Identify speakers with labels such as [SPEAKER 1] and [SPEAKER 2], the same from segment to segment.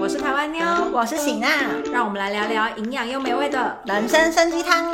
[SPEAKER 1] 我是台湾妞，
[SPEAKER 2] 我是醒娜，
[SPEAKER 1] 让我们来聊聊营养又美味的
[SPEAKER 2] 人生参鸡汤。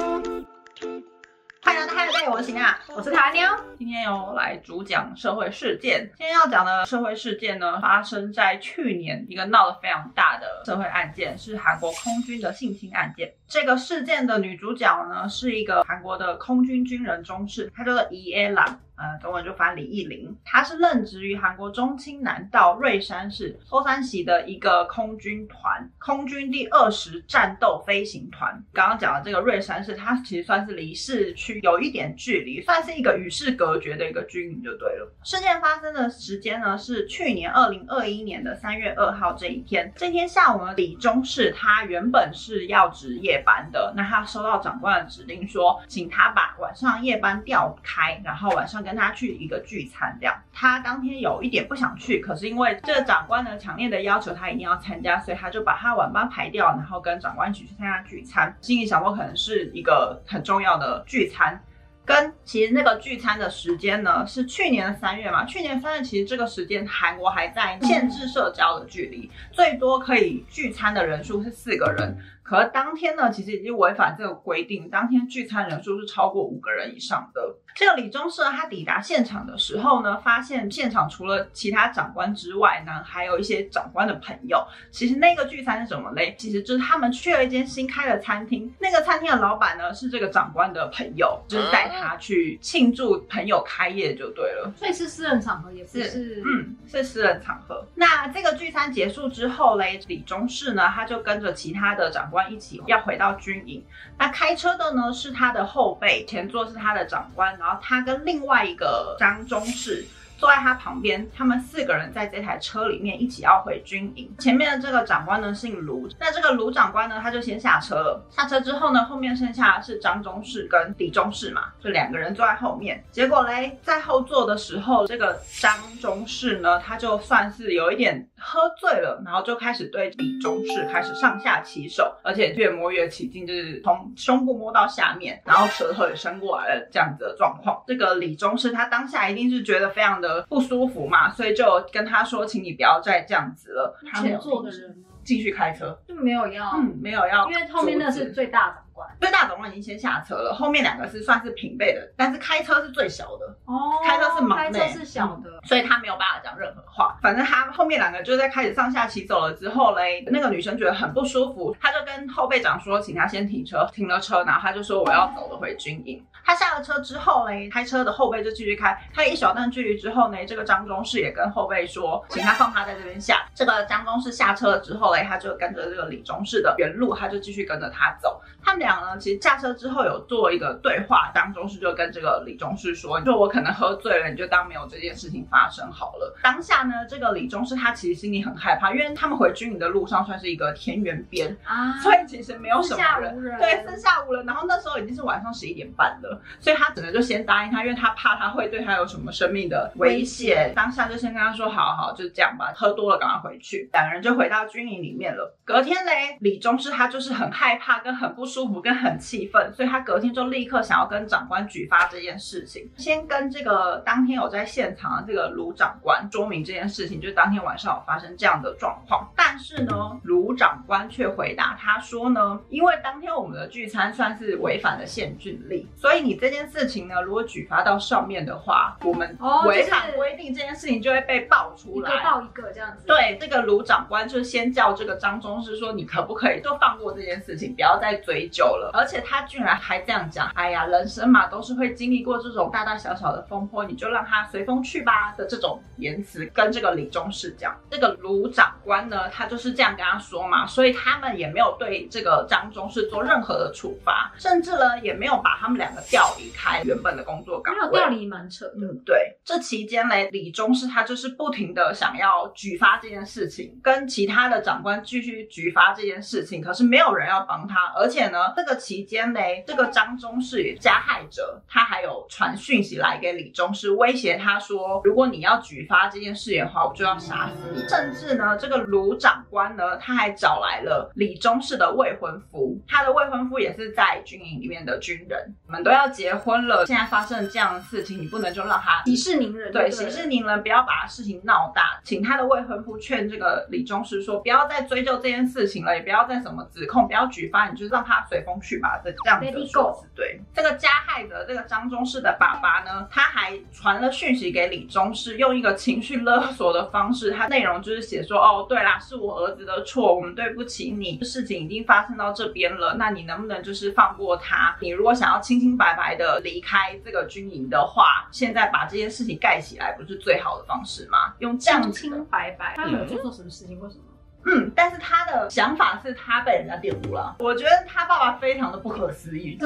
[SPEAKER 2] 欢迎来到嗨对，我是醒娜，
[SPEAKER 1] 我是台湾妞。
[SPEAKER 3] 今天有来主讲社会事件。今天要讲的社会事件呢，发生在去年一个闹得非常大的社会案件，是韩国空军的性侵案件。这个事件的女主角呢，是一个韩国的空军军人中士，她叫做伊耶朗。呃，中文就翻李义林，他是任职于韩国中青南道瑞山市托山西的一个空军团，空军第二十战斗飞行团。刚刚讲的这个瑞山市，它其实算是离市区有一点距离，算是一个与世隔绝的一个军营就对了。事件发生的时间呢是去年二零二一年的三月二号这一天。这天下午呢，李中士他原本是要值夜班的，那他收到长官的指令说，请他把晚上夜班调开，然后晚上。跟他去一个聚餐，这样他当天有一点不想去，可是因为这个长官呢强烈的要求他一定要参加，所以他就把他晚班排掉，然后跟长官一起去参加聚餐。心里想说可能是一个很重要的聚餐，跟其实那个聚餐的时间呢是去年的三月嘛，去年三月其实这个时间韩国还在限制社交的距离，最多可以聚餐的人数是四个人。可是当天呢，其实已经违反这个规定。当天聚餐人数是超过五个人以上的。这个李宗社他抵达现场的时候呢，发现现场除了其他长官之外呢，还有一些长官的朋友。其实那个聚餐是什么嘞？其实就是他们去了一间新开的餐厅。那个餐厅的老板呢，是这个长官的朋友，就是带他去庆祝朋友开业就对了。
[SPEAKER 1] 所以是私人场合，也不是
[SPEAKER 3] 嗯，是私人场合。那这个聚餐结束之后嘞，李宗士呢，他就跟着其他的长官。一起要回到军营，那开车的呢是他的后辈，前座是他的长官，然后他跟另外一个张中士。坐在他旁边，他们四个人在这台车里面一起要回军营。前面的这个长官呢姓卢，那这个卢长官呢他就先下车了。下车之后呢，后面剩下是张中士跟李中士嘛，就两个人坐在后面。结果嘞，在后座的时候，这个张中士呢，他就算是有一点喝醉了，然后就开始对李中士开始上下其手，而且越摸越起劲，就是从胸部摸到下面，然后舌头也伸过来了这样子的状况。这个李中士他当下一定是觉得非常的。不舒服嘛，所以就跟他说，请你不要再这样子了。
[SPEAKER 1] 前座的人，
[SPEAKER 3] 继续开车，
[SPEAKER 1] 就没有要，
[SPEAKER 3] 嗯，没有要，
[SPEAKER 1] 因为后面那是最大长官。
[SPEAKER 3] 最大长官已经先下车了，后面两个是算是平辈的，但是开车是最小的
[SPEAKER 1] 哦，
[SPEAKER 3] 开车是忙
[SPEAKER 1] 开车是小的，
[SPEAKER 3] 所以他没有办法讲任何话。反正他后面两个就在开始上下骑走了之后嘞，那个女生觉得很不舒服，她就跟后备长说，请他先停车，停了车，然后他就说我要走了回军营。他下了车之后嘞，开车的后辈就继续开，开一小段距离之后呢，这个张中士也跟后辈说，请他放他在这边下。这个张中士下车了之后嘞，他就跟着这个李中士的原路，他就继续跟着他走。他们俩呢，其实下车之后有做一个对话，张中士就跟这个李中士说：“就我可能喝醉了，你就当没有这件事情发生好了。”当下呢，这个李中士他其实心里很害怕，因为他们回军营的路上算是一个田园边啊，所以其实没有什么人，对，四下无人。然后那时候已经是晚上十一点半了，所以他只能就先答应他，因为他怕他会对他有什么生命的危险。当下就先跟他说：“好好，就这样吧，喝多了赶快回去。”两个人就回到军营里面了。隔天嘞，李中士他就是很害怕跟很不舒。服跟很气愤，所以他隔天就立刻想要跟长官举发这件事情。先跟这个当天有在现场的这个卢长官说明这件事情，就是当天晚上有发生这样的状况。但是呢，卢长官却回答他说呢，因为当天我们的聚餐算是违反了限聚令，所以你这件事情呢，如果举发到上面的话，我们违反规定，这件事情就会被爆出来，
[SPEAKER 1] 一个爆一个这样子。
[SPEAKER 3] 对，这个卢长官就先叫这个张中师说，你可不可以就放过这件事情，不要再追。究了，而且他居然还这样讲，哎呀，人生嘛都是会经历过这种大大小小的风波，你就让他随风去吧的这种言辞，跟这个李中士讲，这个卢长官呢，他就是这样跟他说嘛，所以他们也没有对这个张中士做任何的处罚，甚至呢也没有把他们两个调离开原本的工作岗位，
[SPEAKER 1] 没有调离蛮扯，
[SPEAKER 3] 嗯，对，这期间呢，李中士他就是不停的想要举发这件事情，跟其他的长官继续举发这件事情，可是没有人要帮他，而且呢。这个期间呢，这个张中士加害者，他还有传讯息来给李中士，威胁他说，如果你要举发这件事的话，我就要杀死你。甚至呢，这个卢长官呢，他还找来了李中士的未婚夫，他的未婚夫也是在军营里面的军人，你们都要要结婚了，现在发生这样的事情，你不能就让他
[SPEAKER 1] 息事宁人。
[SPEAKER 3] 对，息事宁人，不要把事情闹大。请他的未婚夫劝这个李宗师说，不要再追究这件事情了，也不要再什么指控，不要举发，你就让他随风去吧。这这样子的说辞。对，这个加害的这个张宗士的爸爸呢，他还传了讯息给李宗师，用一个情绪勒索的方式，他内容就是写说，哦，对啦，是我儿子的错，我们对不起你，事情已经发生到这边了，那你能不能就是放过他？你如果想要清清白白白的离开这个军营的话，现在把这件事情盖起来，不是最好的方式吗？用这样
[SPEAKER 1] 清清白白，他没有去做什么事情，为什么？
[SPEAKER 3] 嗯，但是他的想法是他被人家玷污了。我觉得他爸爸非常的不可思议，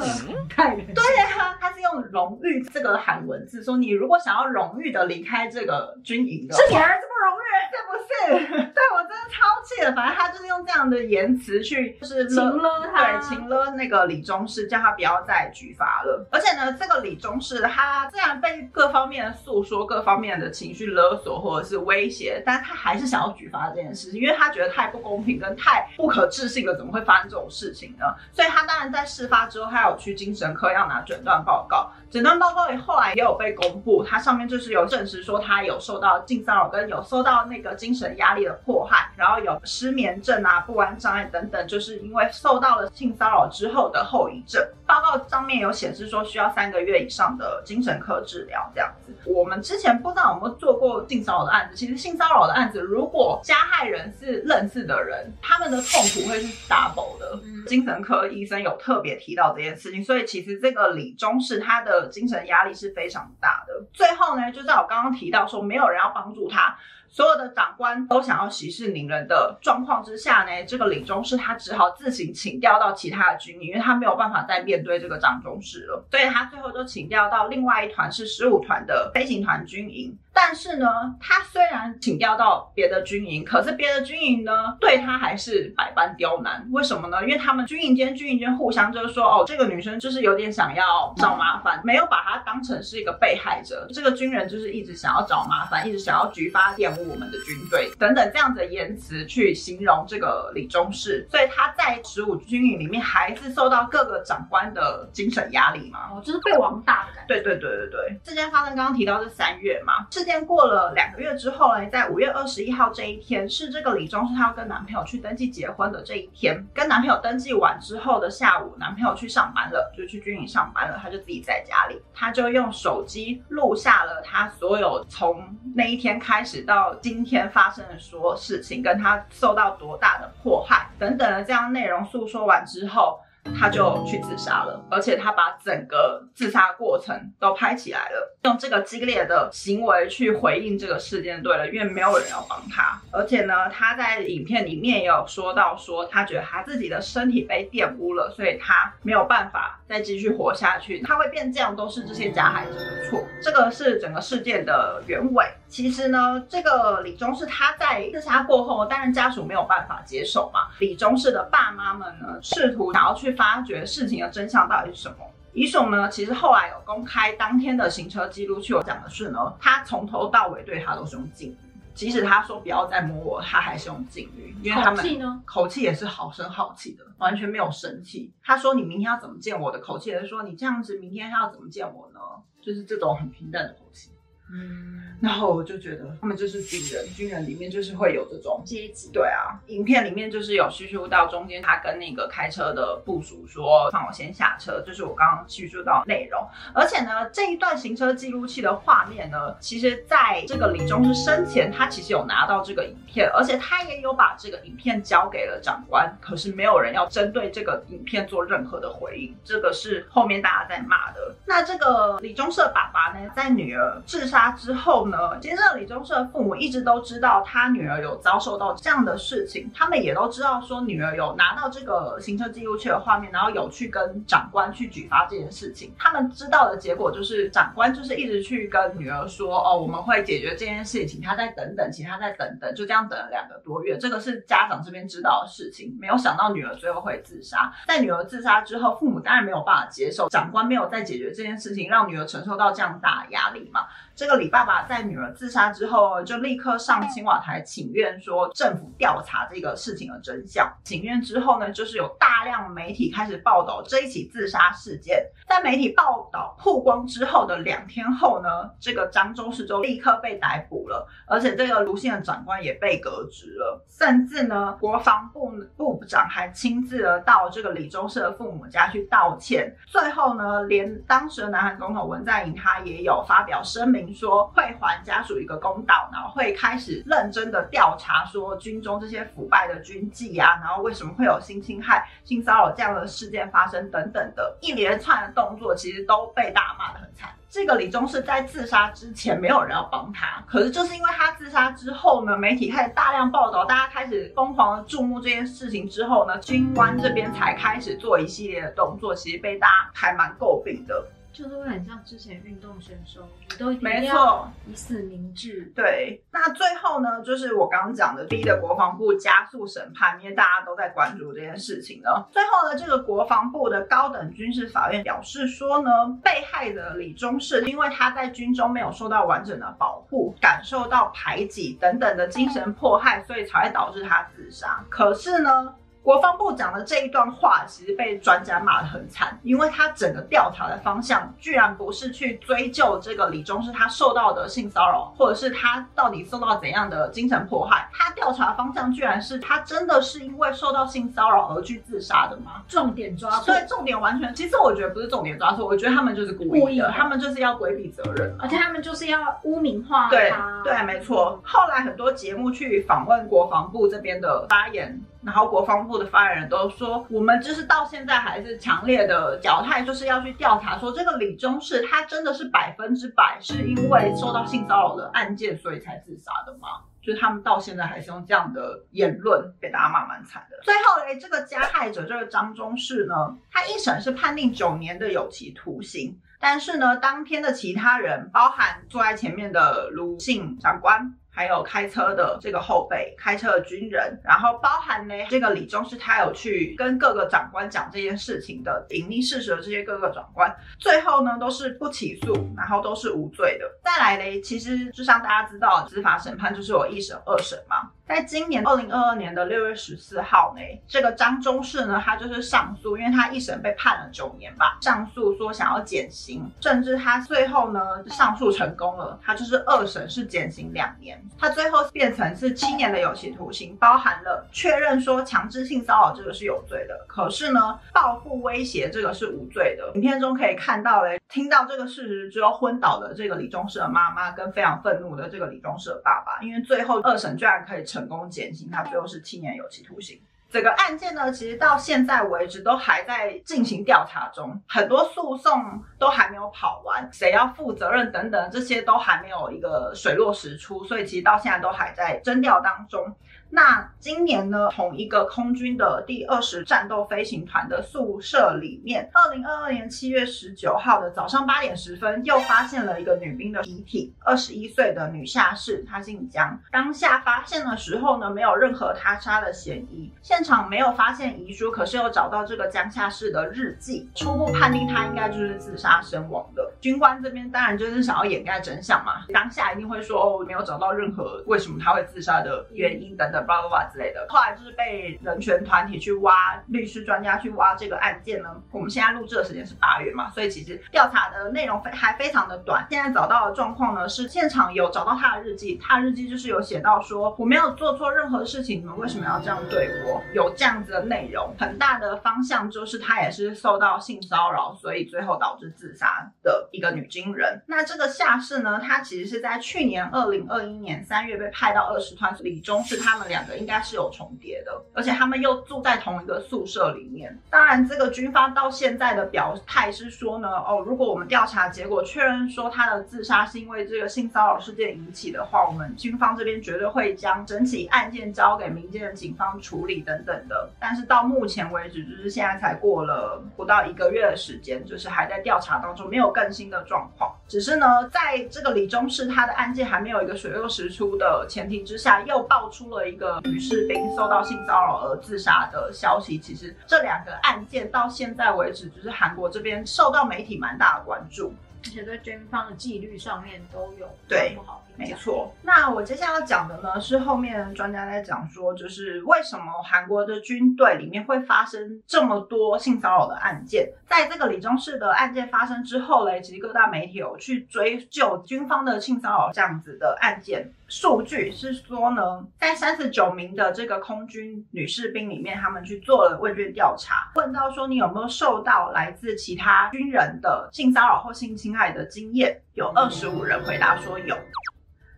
[SPEAKER 1] 太对
[SPEAKER 3] 啊，他是用荣誉这个喊文字说，你如果想要荣誉的离开这个军营的，
[SPEAKER 1] 是你儿子不荣誉，
[SPEAKER 3] 是不是？对我真的超气的。反正他就是用这样的言辞去，就是
[SPEAKER 1] 情了他，
[SPEAKER 3] 对，情了那个李宗士，叫他不要再举发了。而且呢，这个李宗士他虽然被各方面的诉说、各方面的情绪勒索或者是威胁，但他还是想要举发这件事情，因为他觉得。太不公平跟太不可置信了，怎么会发生这种事情呢？所以他当然在事发之后，他有去精神科要拿诊断报告。诊断报告也后来也有被公布，它上面就是有证实说他有受到性骚扰，跟有受到那个精神压力的迫害，然后有失眠症啊、不安障碍等等，就是因为受到了性骚扰之后的后遗症。报告上面有显示说需要三个月以上的精神科治疗这样子。我们之前不知道有没有做过性骚扰的案子，其实性骚扰的案子，如果加害人是认识的人，他们的痛苦会是 double 的。精神科医生有特别提到这件事情，所以其实这个李忠是他的。精神压力是非常大的。最后呢，就在我刚刚提到说没有人要帮助他，所有的长官都想要息事宁人的状况之下呢，这个领中士他只好自行请调到其他的军营，因为他没有办法再面对这个长中士了，所以他最后就请调到另外一团是十五团的飞行团军营。但是呢，他虽然请调到别的军营，可是别的军营呢，对他还是百般刁难。为什么呢？因为他们军营间、军营间互相就是说，哦，这个女生就是有点想要找麻烦，没有把她当成是一个被害者。这个军人就是一直想要找麻烦，一直想要举发玷污我们的军队等等这样子的言辞去形容这个李忠士。所以他在十五军营里面还是受到各个长官的精神压力嘛？
[SPEAKER 1] 哦，就是被王大的感觉。
[SPEAKER 3] 对对对对对，事件发生刚刚提到是三月嘛？事件过了两个月之后呢，在五月二十一号这一天，是这个李忠是她要跟男朋友去登记结婚的这一天。跟男朋友登记完之后的下午，男朋友去上班了，就去军营上班了，她就自己在家里，她就用手机录下了她所有从那一天开始到今天发生的所有事情，跟她受到多大的迫害等等的这样内容诉说完之后。他就去自杀了，而且他把整个自杀过程都拍起来了，用这个激烈的行为去回应这个事件。对了，因为没有人要帮他，而且呢，他在影片里面也有说到，说他觉得他自己的身体被玷污了，所以他没有办法再继续活下去，他会变这样都是这些加害者的错。这个是整个事件的原委。其实呢，这个李宗士他在自杀过后，当然家属没有办法接受嘛。李宗士的爸妈们呢，试图想要去发掘事情的真相到底是什么。遗属呢，其实后来有公开当天的行车记录去，我讲的是呢，他从头到尾对他都是用敬语，即使他说不要再摸我，他还是用敬语，因为他们
[SPEAKER 1] 口气呢，
[SPEAKER 3] 口气也是好声好气的，完全没有生气。他说你明天要怎么见我的口气，也是说你这样子明天要怎么见我呢？就是这种很平淡的口气。嗯，然后我就觉得他们就是军人，军人里面就是会有这种
[SPEAKER 1] 阶级。
[SPEAKER 3] 对啊，影片里面就是有叙述到中间，他跟那个开车的部署说：“放我先下车。”就是我刚刚叙述到内容。而且呢，这一段行车记录器的画面呢，其实在这个李忠是生前，他其实有拿到这个影片，而且他也有把这个影片交给了长官。可是没有人要针对这个影片做任何的回应，这个是后面大家在骂的。那这个李忠社爸爸呢，在女儿自杀。之后呢？其实李宗盛的父母一直都知道他女儿有遭受到这样的事情，他们也都知道说女儿有拿到这个行车记录器的画面，然后有去跟长官去举发这件事情。他们知道的结果就是长官就是一直去跟女儿说：“哦，我们会解决这件事情，他再等等，其他再等等，就这样等了两个多月。”这个是家长这边知道的事情，没有想到女儿最后会自杀。在女儿自杀之后，父母当然没有办法接受长官没有再解决这件事情，让女儿承受到这样大的压力嘛。这个李爸爸在女儿自杀之后，就立刻上青瓦台请愿，说政府调查这个事情的真相。请愿之后呢，就是有大量媒体开始报道这一起自杀事件。在媒体报道曝光之后的两天后呢，这个漳州市就立刻被逮捕了，而且这个卢姓的长官也被革职了，甚至呢，国防部部长还亲自的到这个李州市的父母家去道歉。最后呢，连当时的南韩总统文在寅他也有发表声明说会还家属一个公道，然后会开始认真的调查说军中这些腐败的军纪啊，然后为什么会有性侵害、性骚扰这样的事件发生等等的一连串的动作，其实都被大骂得很惨。这个李宗是在自杀之前没有人要帮他，可是就是因为他自杀之后呢，媒体开始大量报道，大家开始疯狂的注目这件事情之后呢，军官这边才开始做一系列的动作，其实被大家还蛮诟病的。
[SPEAKER 1] 就是会很像之前运动选手，你都
[SPEAKER 3] 没
[SPEAKER 1] 要
[SPEAKER 3] 错，
[SPEAKER 1] 以死明志。
[SPEAKER 3] 对，那最后呢，就是我刚刚讲的，第一的国防部加速审判，因为大家都在关注这件事情呢。最后呢，这个国防部的高等军事法院表示说呢，被害的李忠是因为他在军中没有受到完整的保护，感受到排挤等等的精神迫害，所以才会导致他自杀。可是呢，国防部讲的这一段话，其实被专家骂得很惨，因为他整个调查的方向居然不是去追究这个李宗是他受到的性骚扰，或者是他到底受到怎样的精神迫害，他调查方向居然是他真的是因为受到性骚扰而去自杀的吗？
[SPEAKER 1] 重点抓错
[SPEAKER 3] 所，以重点完全，其实我觉得不是重点抓错，我觉得他们就是故意的，他们就是要规避责任。
[SPEAKER 1] 而且他们就是要污名化
[SPEAKER 3] 对
[SPEAKER 1] 他。
[SPEAKER 3] 对，没错。后来很多节目去访问国防部这边的发言，然后国防部的发言人都说，我们就是到现在还是强烈的表态，就是要去调查说这个李宗士他真的是百分之百是因为受到性骚扰的案件所以才自杀的吗？就是他们到现在还是用这样的言论被大家骂蛮惨的。最后嘞，这个加害者这个张宗士呢，他一审是判定九年的有期徒刑。但是呢，当天的其他人，包含坐在前面的卢姓长官，还有开车的这个后备、开车的军人，然后包含呢这个李忠是，他有去跟各个长官讲这件事情的隐匿事实的这些各个长官，最后呢都是不起诉，然后都是无罪的。再来嘞，其实就像大家知道，司法审判就是有一审、二审嘛。在今年二零二二年的六月十四号呢，这个张忠士呢，他就是上诉，因为他一审被判了九年吧，上诉说想要减刑，甚至他最后呢上诉成功了，他就是二审是减刑两年，他最后变成是七年的有期徒刑，包含了确认说强制性骚扰这个是有罪的，可是呢报复威胁这个是无罪的。影片中可以看到嘞，听到这个事实之后昏倒的这个李宗士的妈妈跟非常愤怒的这个李宗士的爸爸，因为最后二审居然可以成功减刑，他最后是七年有期徒刑。整个案件呢，其实到现在为止都还在进行调查中，很多诉讼都还没有跑完，谁要负责任等等，这些都还没有一个水落石出，所以其实到现在都还在侦调当中。那今年呢，同一个空军的第二十战斗飞行团的宿舍里面，二零二二年七月十九号的早上八点十分，又发现了一个女兵的遗体，二十一岁的女下士，她姓江。当下发现的时候呢，没有任何他杀的嫌疑，现场没有发现遗书，可是有找到这个江下士的日记，初步判定她应该就是自杀身亡的。军官这边当然就是想要掩盖真相嘛，当下一定会说哦，没有找到任何为什么他会自杀的原因等等。巴拉巴拉之类的，后来就是被人权团体去挖，律师专家去挖这个案件呢。我们现在录制的时间是八月嘛，所以其实调查的内容非还非常的短。现在找到的状况呢是现场有找到他的日记，他的日记就是有写到说我没有做错任何事情，你们为什么要这样对我？有这样子的内容，很大的方向就是他也是受到性骚扰，所以最后导致自杀的一个女军人。那这个夏氏呢，她其实是在去年二零二一年三月被派到二十团，李忠是他们两个应该是有重叠的，而且他们又住在同一个宿舍里面。当然，这个军方到现在的表态是说呢，哦，如果我们调查结果确认说他的自杀是因为这个性骚扰事件引起的话，我们军方这边绝对会将整起案件交给民间的警方处理等等的。但是到目前为止，就是现在才过了不到一个月的时间，就是还在调查当中，没有更新的状况。只是呢，在这个李宗士他的案件还没有一个水落石出的前提之下，又爆出了一个女士兵受到性骚扰而自杀的消息。其实这两个案件到现在为止，就是韩国这边受到媒体蛮大的关注。
[SPEAKER 1] 而且对军方的纪律上面都有
[SPEAKER 3] 对
[SPEAKER 1] 不好。
[SPEAKER 3] 没错，那我接下来要讲的呢，是后面专家在讲说，就是为什么韩国的军队里面会发生这么多性骚扰的案件。在这个李宗士的案件发生之后嘞，其实各大媒体有去追究军方的性骚扰这样子的案件。数据是说呢，在三十九名的这个空军女士兵里面，他们去做了问卷调查，问到说你有没有受到来自其他军人的性骚扰或性侵害的经验，有二十五人回答说有。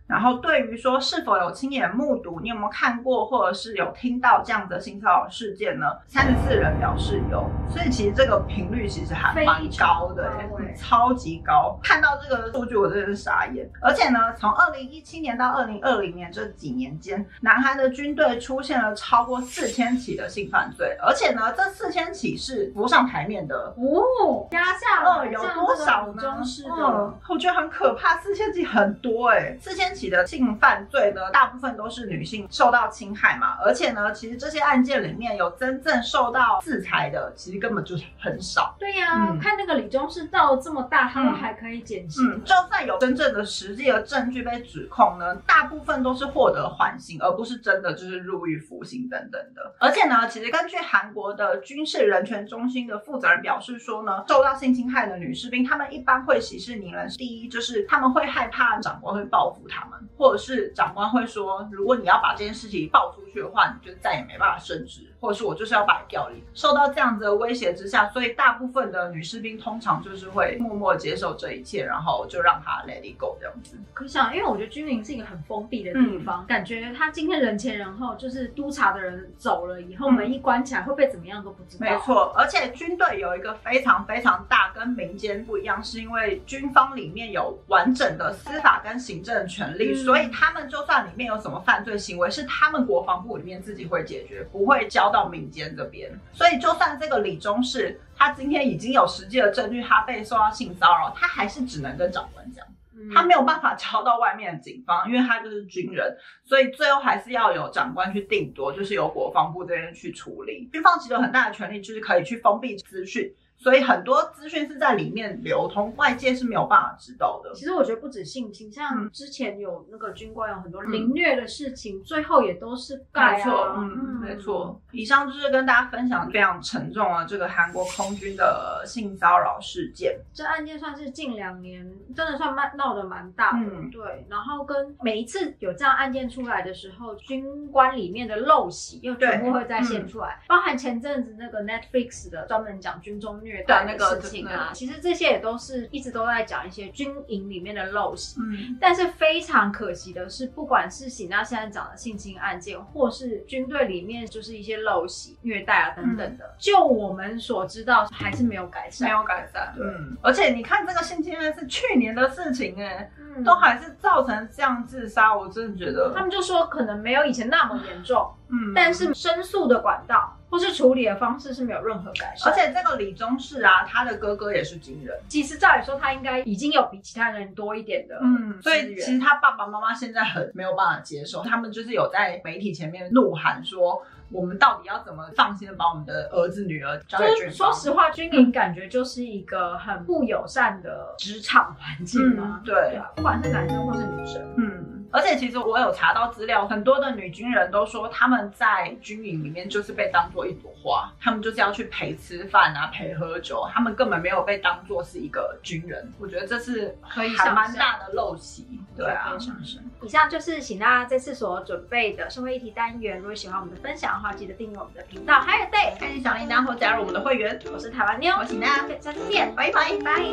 [SPEAKER 3] 然后对于说是否有亲眼目睹，你有没有看过或者是有听到这样的性骚扰事件呢？三十四人表示有，所以其实这个频率其实还蛮高的、超级高。看到这个数据我真的是傻眼。而且呢，从二零一七年到二零二零年这几年间，南韩的军队出现了超过四千起的性犯罪，而且呢，这四千起是浮上台面的。
[SPEAKER 1] 哦，压下
[SPEAKER 3] 呃，
[SPEAKER 1] 来
[SPEAKER 3] 有多少呢？
[SPEAKER 1] 中式的，
[SPEAKER 3] 嗯，我觉得很可怕，四千起很多哎、四千起的性犯罪呢，大部分都是女性受到侵害嘛，而且呢，其实这些案件里面有真正受到制裁的，其实根本就是很少。
[SPEAKER 1] 对呀、
[SPEAKER 3] 嗯
[SPEAKER 1] 看那个李宗士闹这么大，他都
[SPEAKER 3] 嗯
[SPEAKER 1] 还可以减刑。
[SPEAKER 3] 嗯，就算有真正的实际的证据被指控呢，大部分都是获得缓刑，而不是真的就是入狱服刑等等的。而且呢，其实根据韩国的军事人权中心的负责人表示说呢，受到性侵害的女士兵，她们一般会息事宁人。第一，就是他们会害怕长官会报复他们，或者是长官会说，如果你要把这件事情爆出去的话，你就再也没办法升职，或者是我就是要把你调离。受到这样子的威胁之下，所以大部分的女士兵通常就是会默默接受这一切，然后就让他 let it go 这样子。
[SPEAKER 1] 可想，因为我觉得军营是一个很封闭的地方，感觉他今天人前人后，就是督察的人走了以后，
[SPEAKER 3] 嗯
[SPEAKER 1] 门一关起来，会被怎么样都不知道。
[SPEAKER 3] 没，错，而且军队有一个非常非常大，跟民间不一样，是因为军方里面有完整的司法跟行政权力，
[SPEAKER 1] 嗯
[SPEAKER 3] 所以他们就算里面有什么犯罪行为，是他们国防部里面自己会解决，不会交到民间这边。所以就算这个李宗士他今天已经有实际的证据，他被受到性骚扰，他还是只能跟长官讲。
[SPEAKER 1] 嗯
[SPEAKER 3] 他没有办法交到外面的警方，因为他就是军人，所以最后还是要有长官去定夺，就是由国防部这边去处理。军方其实有很大的权利，就是可以去封闭资讯，所以很多资讯是在里面流通，外界是没有办法知道的。
[SPEAKER 1] 其实我觉得不止性侵，像
[SPEAKER 3] 嗯
[SPEAKER 1] 之前有那个军官有很多
[SPEAKER 3] 嗯
[SPEAKER 1] 凌虐的事情，最后也都是盖啊。
[SPEAKER 3] 没错，嗯，没错。以上就是跟大家分享非常沉重的这个韩国空军的性骚扰事件。
[SPEAKER 1] 这案件算是近两年真的算蛮闹得蛮大的，
[SPEAKER 3] 嗯
[SPEAKER 1] 对。然后跟每一次有这样案件出来的时候，军官里面的陋习又全部会再现出来，包含前阵子那个 Netflix 的专门讲军中虐待的
[SPEAKER 3] 那个
[SPEAKER 1] 事情啊，其实这些也都是一直都在讲一些军营里面的陋习。
[SPEAKER 3] 嗯，
[SPEAKER 1] 但是非常可惜的是，不管是喜娜现在讲的性侵案件，或是军队里面就是一些陋习、虐待啊等等的，就我们所知道还是没有改善。
[SPEAKER 3] 没有改善。
[SPEAKER 1] 对
[SPEAKER 3] 嗯，而且你看这个性侵案是去年的事情哎、
[SPEAKER 1] 嗯
[SPEAKER 3] 都还是造成这样自杀，我真的觉得，
[SPEAKER 1] 他们就说可能没有以前那么严重，
[SPEAKER 3] 嗯
[SPEAKER 1] 但是申诉的管道或是处理的方式是没有任何改善。
[SPEAKER 3] 而且这个李宗士啊，他的哥哥也是军人，
[SPEAKER 1] 其实照理说他应该已经有比其他人多一点的，
[SPEAKER 3] 嗯，所以其实他爸爸妈妈现在很没有办法接受，他们就是有在媒体前面怒喊说，我们到底要怎么放心的把我们的儿子女儿交给
[SPEAKER 1] 就是
[SPEAKER 3] 军方？
[SPEAKER 1] 说实话，军营感觉就是一个很不友善的职场环境嘛。
[SPEAKER 3] 嗯对
[SPEAKER 1] 对啊，不管是男生或是女生。
[SPEAKER 3] 嗯，而且其实我有查到资料，很多的女军人都说他们在军营里面就是被当做一朵花，他们就是要去陪吃饭啊，陪喝酒，他们根本没有被当做是一个军人。我觉得这是
[SPEAKER 1] 可以
[SPEAKER 3] 还蛮大的陋习。对啊
[SPEAKER 1] 可以，上就是请大家这次所准备的社会议题单元。如果喜欢我们的分享的话，记得订阅我们的频道。还有 day，
[SPEAKER 3] 开启小铃铛或加入我们的会员。
[SPEAKER 1] 我是台湾妞，
[SPEAKER 3] 我是喜娜
[SPEAKER 1] 下次见，
[SPEAKER 3] 拜拜。
[SPEAKER 1] 拜。